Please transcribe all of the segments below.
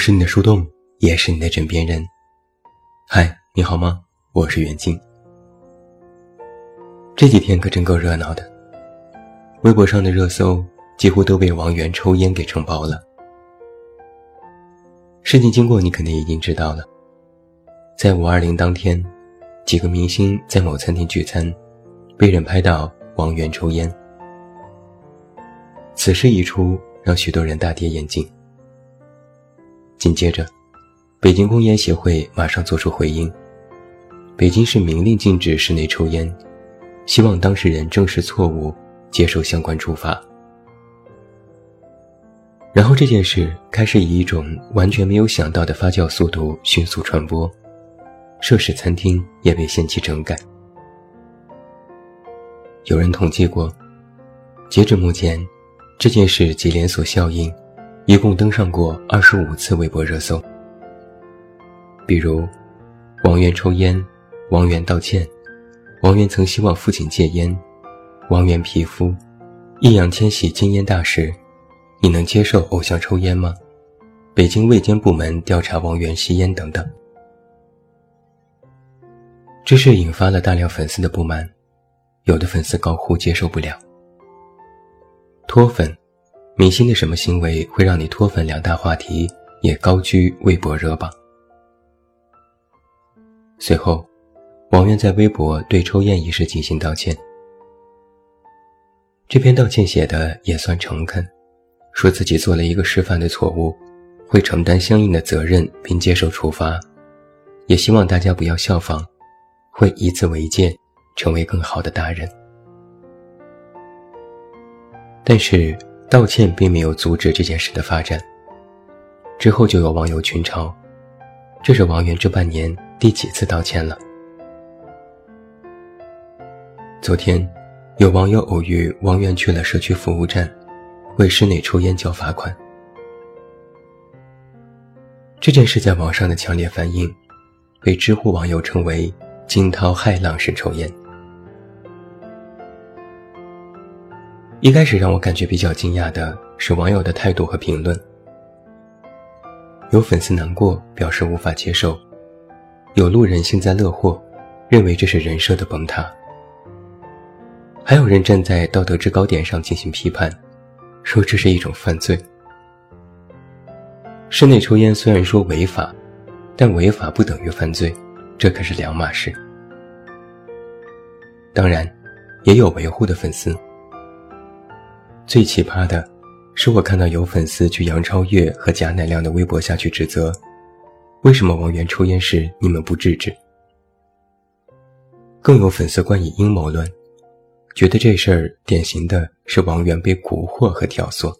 我是你的树洞，也是你的枕边人。嗨，你好吗？我是袁静。这几天可真够热闹的，微博上的热搜几乎都被王源抽烟给承包了。事情经过你肯定已经知道了，在五二零当天，几个明星在某餐厅聚餐，被人拍到王源抽烟。此事一出，让许多人大跌眼镜。紧接着，北京公烟协会马上作出回应，北京市明令禁止室内抽烟，希望当事人正视错误，接受相关处罚。然后这件事开始以一种完全没有想到的发酵速度迅速传播，涉事餐厅也被限期整改。有人统计过，截至目前，这件事及连锁效应。一共登上过二十五次微博热搜，比如王源抽烟，王源道歉，王源曾希望父亲戒烟，王源皮肤，易烊千玺禁烟大使，你能接受偶像抽烟吗？北京卫健部门调查王源吸烟等等，这事引发了大量粉丝的不满，有的粉丝高呼接受不了，脱粉。明星的什么行为会让你脱粉？两大话题也高居微博热榜。随后，王源在微博对抽烟一事进行道歉。这篇道歉写的也算诚恳，说自己做了一个示范的错误，会承担相应的责任并接受处罚，也希望大家不要效仿，会以此为鉴，成为更好的大人。但是。道歉并没有阻止这件事的发展。之后就有网友群嘲：“这是王源这半年第几次道歉了？”昨天，有网友偶遇王源去了社区服务站，为室内抽烟交罚款。这件事在网上的强烈反应，被知乎网友称为“惊涛骇浪式抽烟”。一开始让我感觉比较惊讶的是网友的态度和评论，有粉丝难过，表示无法接受；有路人幸灾乐祸，认为这是人设的崩塌；还有人站在道德制高点上进行批判，说这是一种犯罪。室内抽烟虽然说违法，但违法不等于犯罪，这可是两码事。当然，也有维护的粉丝。最奇葩的，是我看到有粉丝去杨超越和贾乃亮的微博下去指责，为什么王源抽烟时你们不制止？更有粉丝冠以阴谋论，觉得这事儿典型的是王源被蛊惑和挑唆。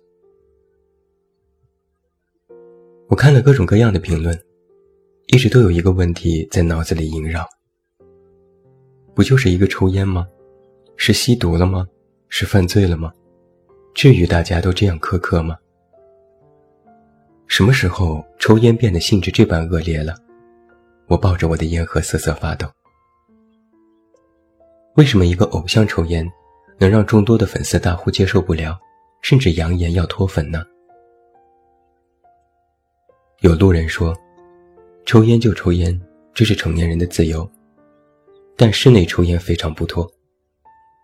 我看了各种各样的评论，一直都有一个问题在脑子里萦绕：不就是一个抽烟吗？是吸毒了吗？是犯罪了吗？至于大家都这样苛刻吗？什么时候抽烟变得性质这般恶劣了？我抱着我的烟盒瑟瑟发抖。为什么一个偶像抽烟，能让众多的粉丝大呼接受不了，甚至扬言要脱粉呢？有路人说，抽烟就抽烟，这是成年人的自由，但室内抽烟非常不妥。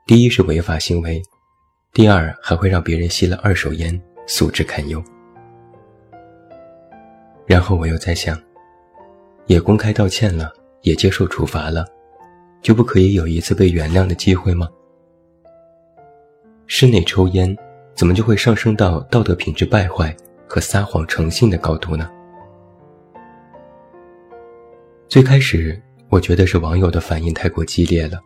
第一是违法行为。第二，还会让别人吸了二手烟，素质堪忧。然后我又在想，也公开道歉了，也接受处罚了，就不可以有一次被原谅的机会吗？室内抽烟，怎么就会上升到道德品质败坏和撒谎诚信的高度呢？最开始，我觉得是网友的反应太过激烈了。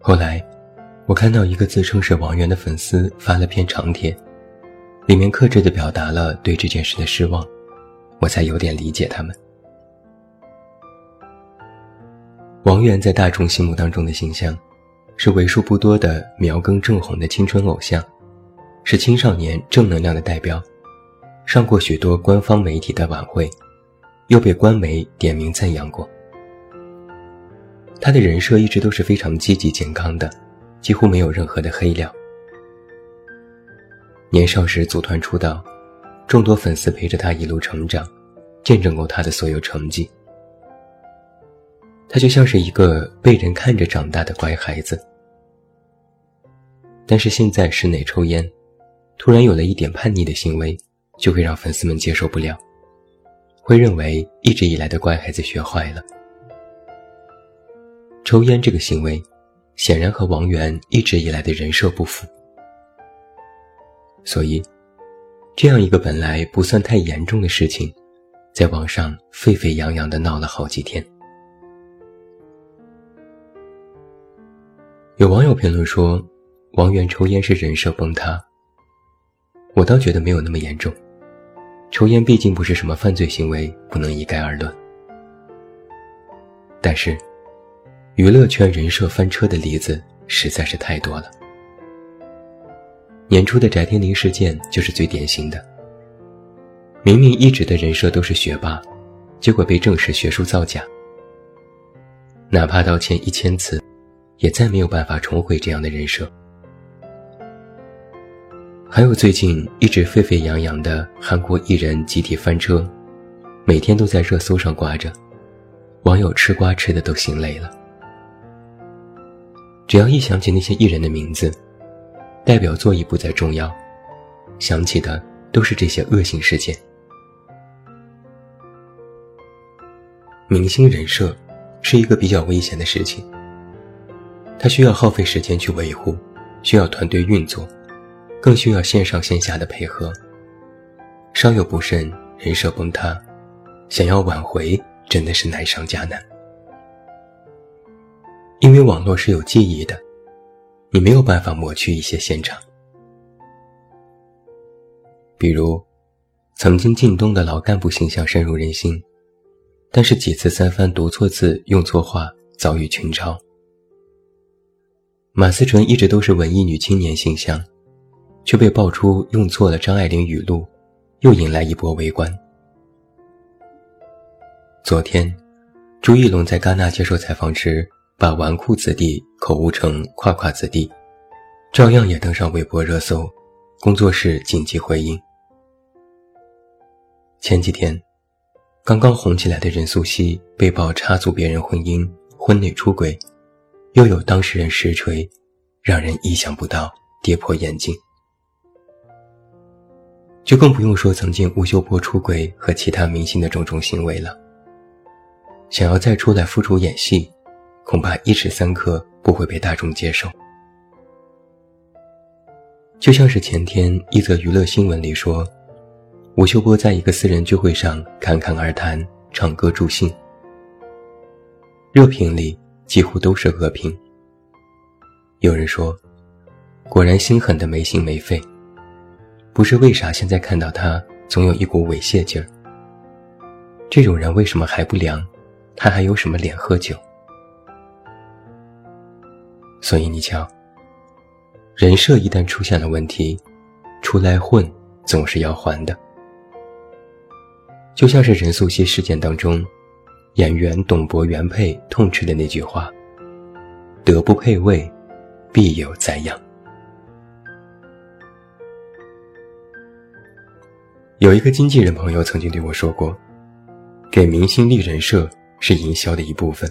后来。我看到一个自称是王源的粉丝发了篇长帖，里面克制地表达了对这件事的失望，我才有点理解他们。王源在大众心目当中的形象，是为数不多的苗根正红的青春偶像，是青少年正能量的代表，上过许多官方媒体的晚会，又被官媒点名赞扬过。他的人设一直都是非常积极健康的。几乎没有任何的黑料。年少时组团出道，众多粉丝陪着他一路成长，见证过他的所有成绩。他就像是一个被人看着长大的乖孩子。但是现在室内抽烟，突然有了一点叛逆的行为，就会让粉丝们接受不了，会认为一直以来的乖孩子学坏了。抽烟这个行为，显然和王源一直以来的人设不符，所以，这样一个本来不算太严重的事情，在网上沸沸扬扬的闹了好几天。有网友评论说，王源抽烟是人设崩塌。我倒觉得没有那么严重，抽烟毕竟不是什么犯罪行为，不能一概而论。但是。娱乐圈人设翻车的例子实在是太多了。年初的翟天临事件就是最典型的。明明一直的人设都是学霸，结果被证实学术造假。哪怕道歉一千次，也再没有办法重回这样的人设。还有最近一直沸沸扬扬的韩国艺人集体翻车，每天都在热搜上挂着，网友吃瓜吃的都心累了。只要一想起那些艺人的名字，代表作已不再重要，想起的都是这些恶性事件。明星人设是一个比较危险的事情，它需要耗费时间去维护，需要团队运作，更需要线上线下的配合。稍有不慎，人设崩塌，想要挽回真的是难上加难。因为网络是有记忆的，你没有办法抹去一些现场。比如，曾经靳东的老干部形象深入人心，但是几次三番读错字、用错话，遭遇群嘲。马思纯一直都是文艺女青年形象，却被爆出用错了张爱玲语录，又引来一波围观。昨天，朱一龙在戛纳接受采访时。把纨绔子弟口误成夸夸子弟，照样也登上微博热搜。工作室紧急回应。前几天，刚刚红起来的任素汐被曝插足别人婚姻、婚内出轨，又有当事人实锤，让人意想不到，跌破眼镜。就更不用说曾经吴秀波出轨和其他明星的种种行为了。想要再出来复出演戏。恐怕一时三刻不会被大众接受。就像是前天一则娱乐新闻里说，吴秀波在一个私人聚会上侃侃而谈，唱歌助兴，热评里几乎都是恶评。有人说，果然心狠的没心没肺，不是为啥现在看到他总有一股猥亵劲儿？这种人为什么还不凉？他还有什么脸喝酒？所以你瞧，人设一旦出现了问题，出来混总是要还的。就像是任素汐事件当中，演员董博原配痛斥的那句话：“德不配位，必有灾殃。”有一个经纪人朋友曾经对我说过：“给明星立人设是营销的一部分。”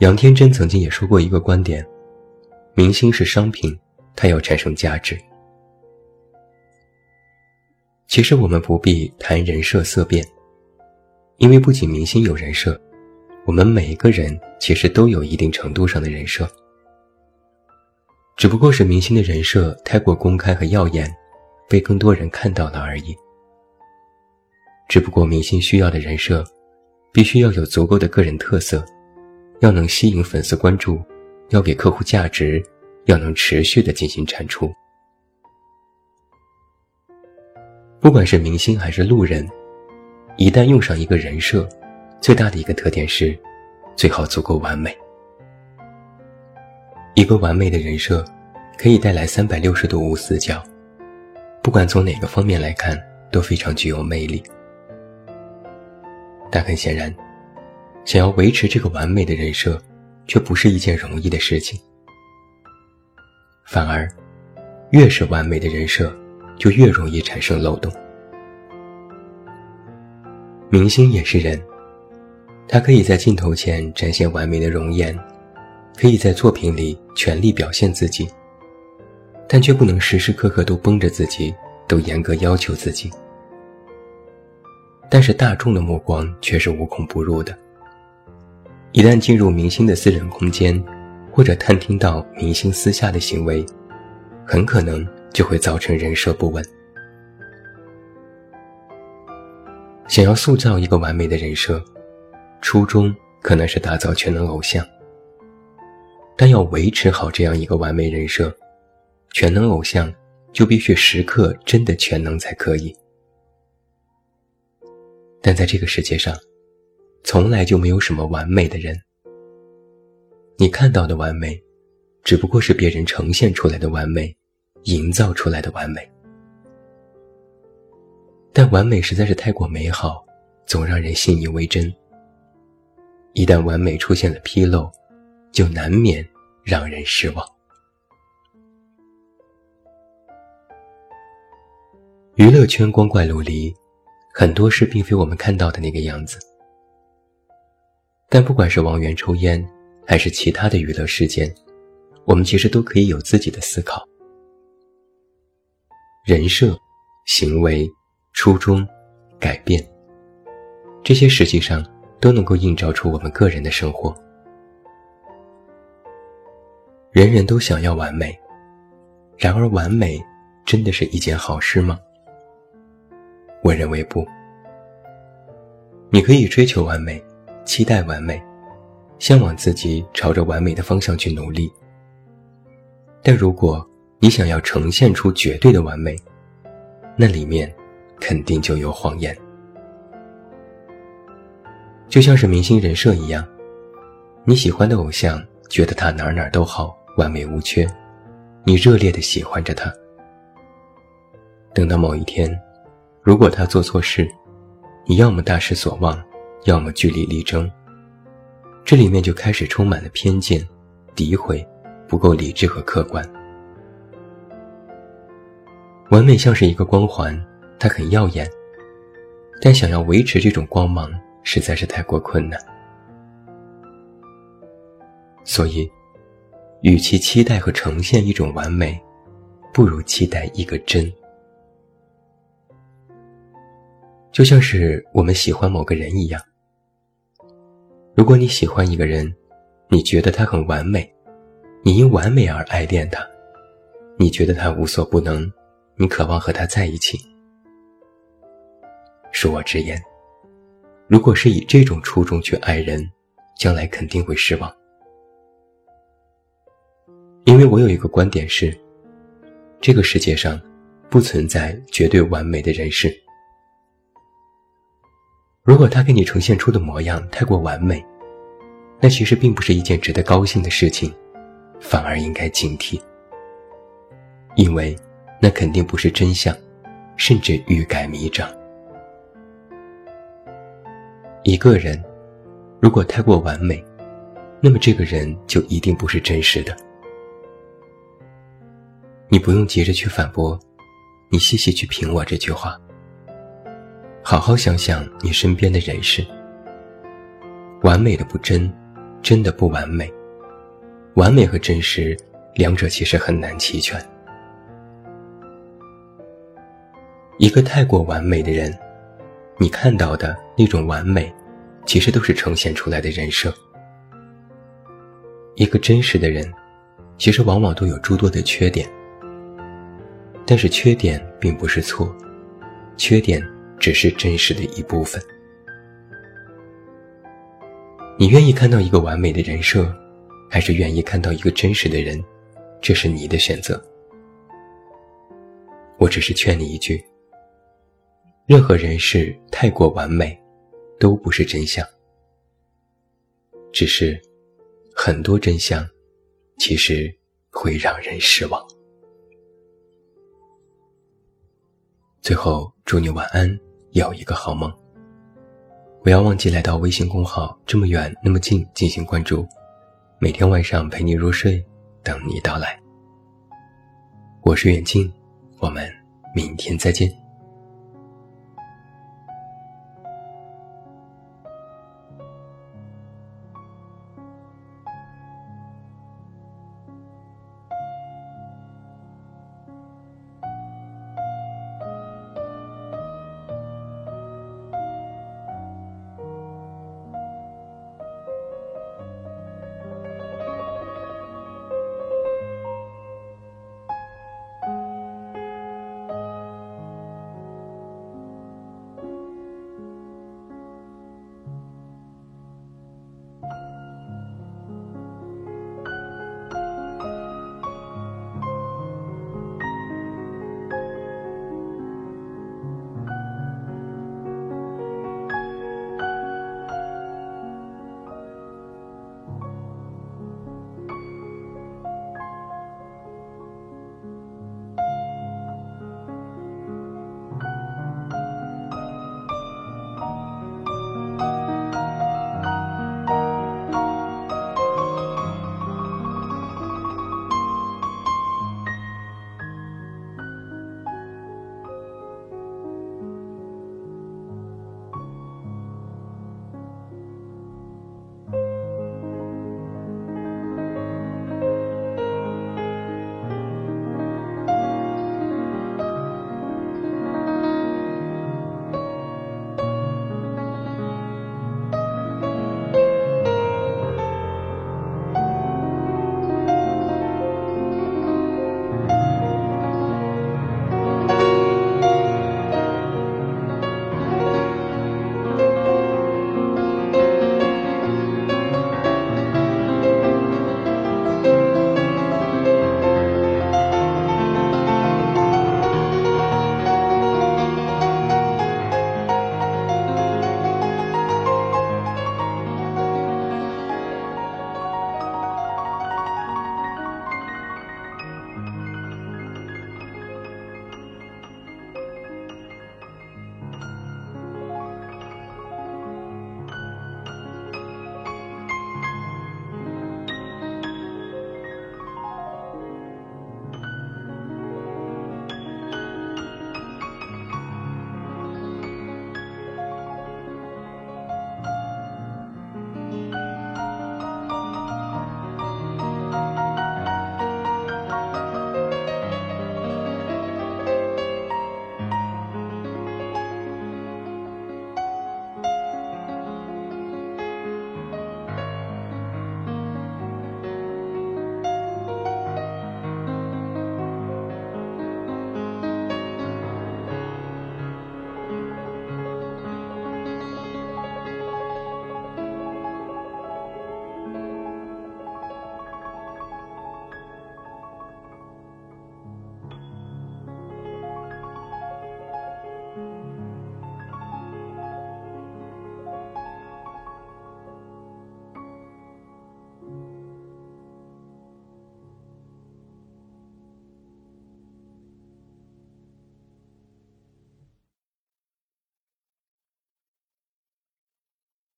杨天真曾经也说过一个观点：明星是商品，它要产生价值。其实我们不必谈人设色变，因为不仅明星有人设，我们每一个人其实都有一定程度上的人设，只不过是明星的人设太过公开和耀眼，被更多人看到了而已。只不过明星需要的人设，必须要有足够的个人特色。要能吸引粉丝关注，要给客户价值，要能持续的进行产出。不管是明星还是路人，一旦用上一个人设，最大的一个特点是，最好足够完美。一个完美的人设，可以带来三百六十度无死角，不管从哪个方面来看，都非常具有魅力。但很显然。想要维持这个完美的人设，却不是一件容易的事情。反而，越是完美的人设，就越容易产生漏洞。明星也是人，他可以在镜头前展现完美的容颜，可以在作品里全力表现自己，但却不能时时刻刻都绷着自己，都严格要求自己。但是大众的目光却是无孔不入的。一旦进入明星的私人空间，或者探听到明星私下的行为，很可能就会造成人设不稳。想要塑造一个完美的人设，初衷可能是打造全能偶像，但要维持好这样一个完美人设，全能偶像就必须时刻真的全能才可以。但在这个世界上，从来就没有什么完美的人。你看到的完美，只不过是别人呈现出来的完美，营造出来的完美。但完美实在是太过美好，总让人信以为真。一旦完美出现了纰漏，就难免让人失望。娱乐圈光怪陆离。很多事并非我们看到的那个样子，但不管是王源抽烟，还是其他的娱乐事件，我们其实都可以有自己的思考。人设、行为、初衷、改变，这些实际上都能够映照出我们个人的生活。人人都想要完美，然而完美真的是一件好事吗？我认为不。你可以追求完美，期待完美，向往自己朝着完美的方向去努力。但如果你想要呈现出绝对的完美，那里面肯定就有谎言。就像是明星人设一样，你喜欢的偶像觉得他哪哪都好，完美无缺，你热烈的喜欢着他。等到某一天。如果他做错事，你要么大失所望，要么据理力争。这里面就开始充满了偏见、诋毁，不够理智和客观。完美像是一个光环，它很耀眼，但想要维持这种光芒实在是太过困难。所以，与其期待和呈现一种完美，不如期待一个真。就像是我们喜欢某个人一样，如果你喜欢一个人，你觉得他很完美，你因完美而爱恋他，你觉得他无所不能，你渴望和他在一起。恕我直言，如果是以这种初衷去爱人，将来肯定会失望。因为我有一个观点是，这个世界上不存在绝对完美的人士。如果他给你呈现出的模样太过完美，那其实并不是一件值得高兴的事情，反而应该警惕，因为那肯定不是真相，甚至欲盖弥彰。一个人如果太过完美，那么这个人就一定不是真实的。你不用急着去反驳，你细细去品我这句话。好好想想你身边的人事，完美的不真，真的不完美。完美和真实，两者其实很难齐全。一个太过完美的人，你看到的那种完美，其实都是呈现出来的人设。一个真实的人，其实往往都有诸多的缺点，但是缺点并不是错，缺点。只是真实的一部分。你愿意看到一个完美的人设，还是愿意看到一个真实的人？这是你的选择。我只是劝你一句：任何人事太过完美，都不是真相。只是，很多真相，其实会让人失望。最后，祝你晚安。有一个好梦。不要忘记来到微信公号“这么远那么近”进行关注，每天晚上陪你入睡，等你到来。我是远近，我们。明天再见。